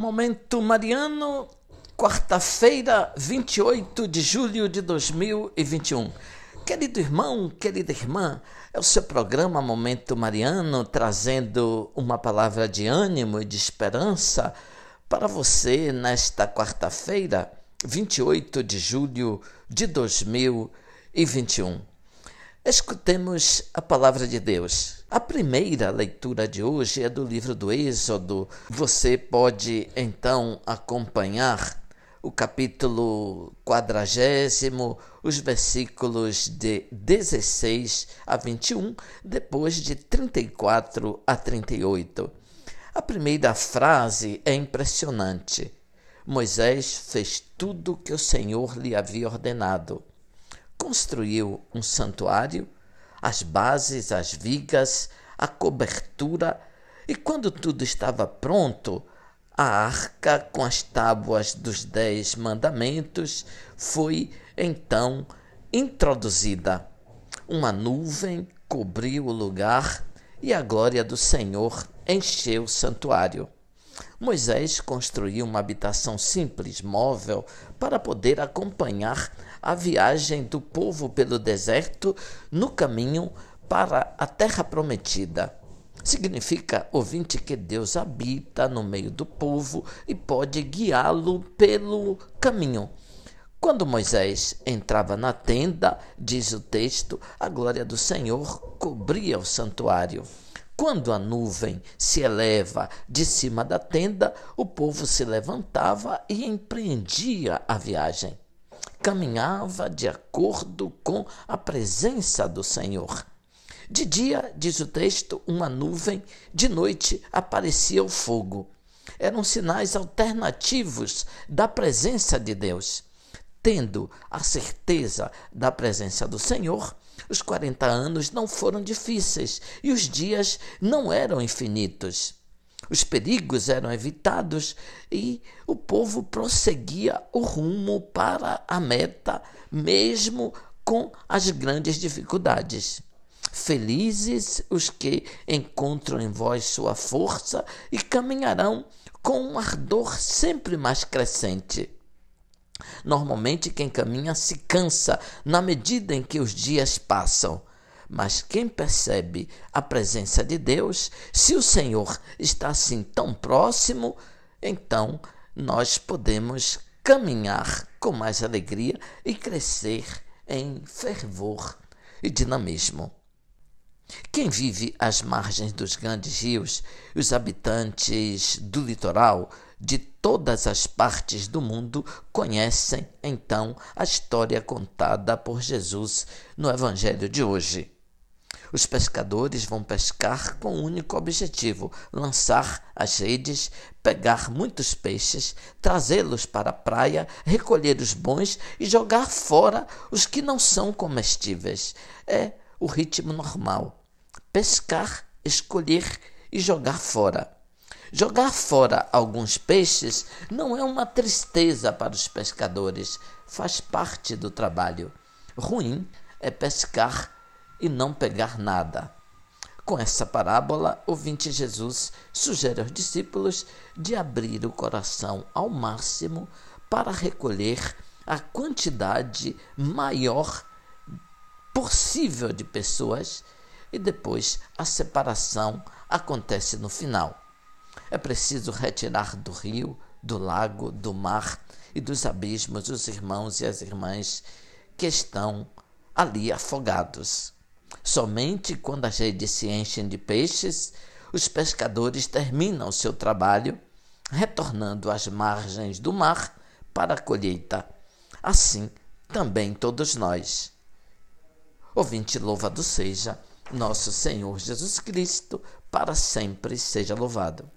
Momento Mariano, quarta-feira, 28 de julho de 2021. Querido irmão, querida irmã, é o seu programa Momento Mariano trazendo uma palavra de ânimo e de esperança para você nesta quarta-feira, 28 de julho de 2021. Escutemos a palavra de Deus. A primeira leitura de hoje é do livro do Êxodo. Você pode então acompanhar o capítulo quadragésimo, os versículos de 16 a 21, depois de 34 a 38. A primeira frase é impressionante. Moisés fez tudo o que o Senhor lhe havia ordenado construiu um santuário, as bases, as vigas, a cobertura, e quando tudo estava pronto, a arca com as tábuas dos dez mandamentos foi então introduzida. Uma nuvem cobriu o lugar e a glória do Senhor encheu o santuário. Moisés construiu uma habitação simples, móvel, para poder acompanhar a viagem do povo pelo deserto no caminho para a terra prometida. Significa, ouvinte, que Deus habita no meio do povo e pode guiá-lo pelo caminho. Quando Moisés entrava na tenda, diz o texto, a glória do Senhor cobria o santuário. Quando a nuvem se eleva de cima da tenda, o povo se levantava e empreendia a viagem. Caminhava de acordo com a presença do Senhor. De dia, diz o texto, uma nuvem, de noite aparecia o fogo. Eram sinais alternativos da presença de Deus. Tendo a certeza da presença do Senhor, os 40 anos não foram difíceis e os dias não eram infinitos. Os perigos eram evitados e o povo prosseguia o rumo para a meta, mesmo com as grandes dificuldades. Felizes os que encontram em vós sua força e caminharão com um ardor sempre mais crescente. Normalmente, quem caminha se cansa na medida em que os dias passam. Mas quem percebe a presença de Deus, se o Senhor está assim tão próximo, então nós podemos caminhar com mais alegria e crescer em fervor e dinamismo. Quem vive às margens dos grandes rios, os habitantes do litoral, de todas as partes do mundo conhecem então a história contada por Jesus no Evangelho de hoje. Os pescadores vão pescar com um único objetivo: lançar as redes, pegar muitos peixes, trazê-los para a praia, recolher os bons e jogar fora os que não são comestíveis. É o ritmo normal: pescar, escolher e jogar fora. Jogar fora alguns peixes não é uma tristeza para os pescadores, faz parte do trabalho. Ruim é pescar e não pegar nada. Com essa parábola, o vinte Jesus sugere aos discípulos de abrir o coração ao máximo para recolher a quantidade maior possível de pessoas e depois a separação acontece no final. É preciso retirar do rio, do lago, do mar e dos abismos os irmãos e as irmãs que estão ali afogados. Somente quando as redes se enchem de peixes, os pescadores terminam seu trabalho, retornando às margens do mar para a colheita. Assim também todos nós. Ouvinte louvado seja nosso Senhor Jesus Cristo, para sempre seja louvado.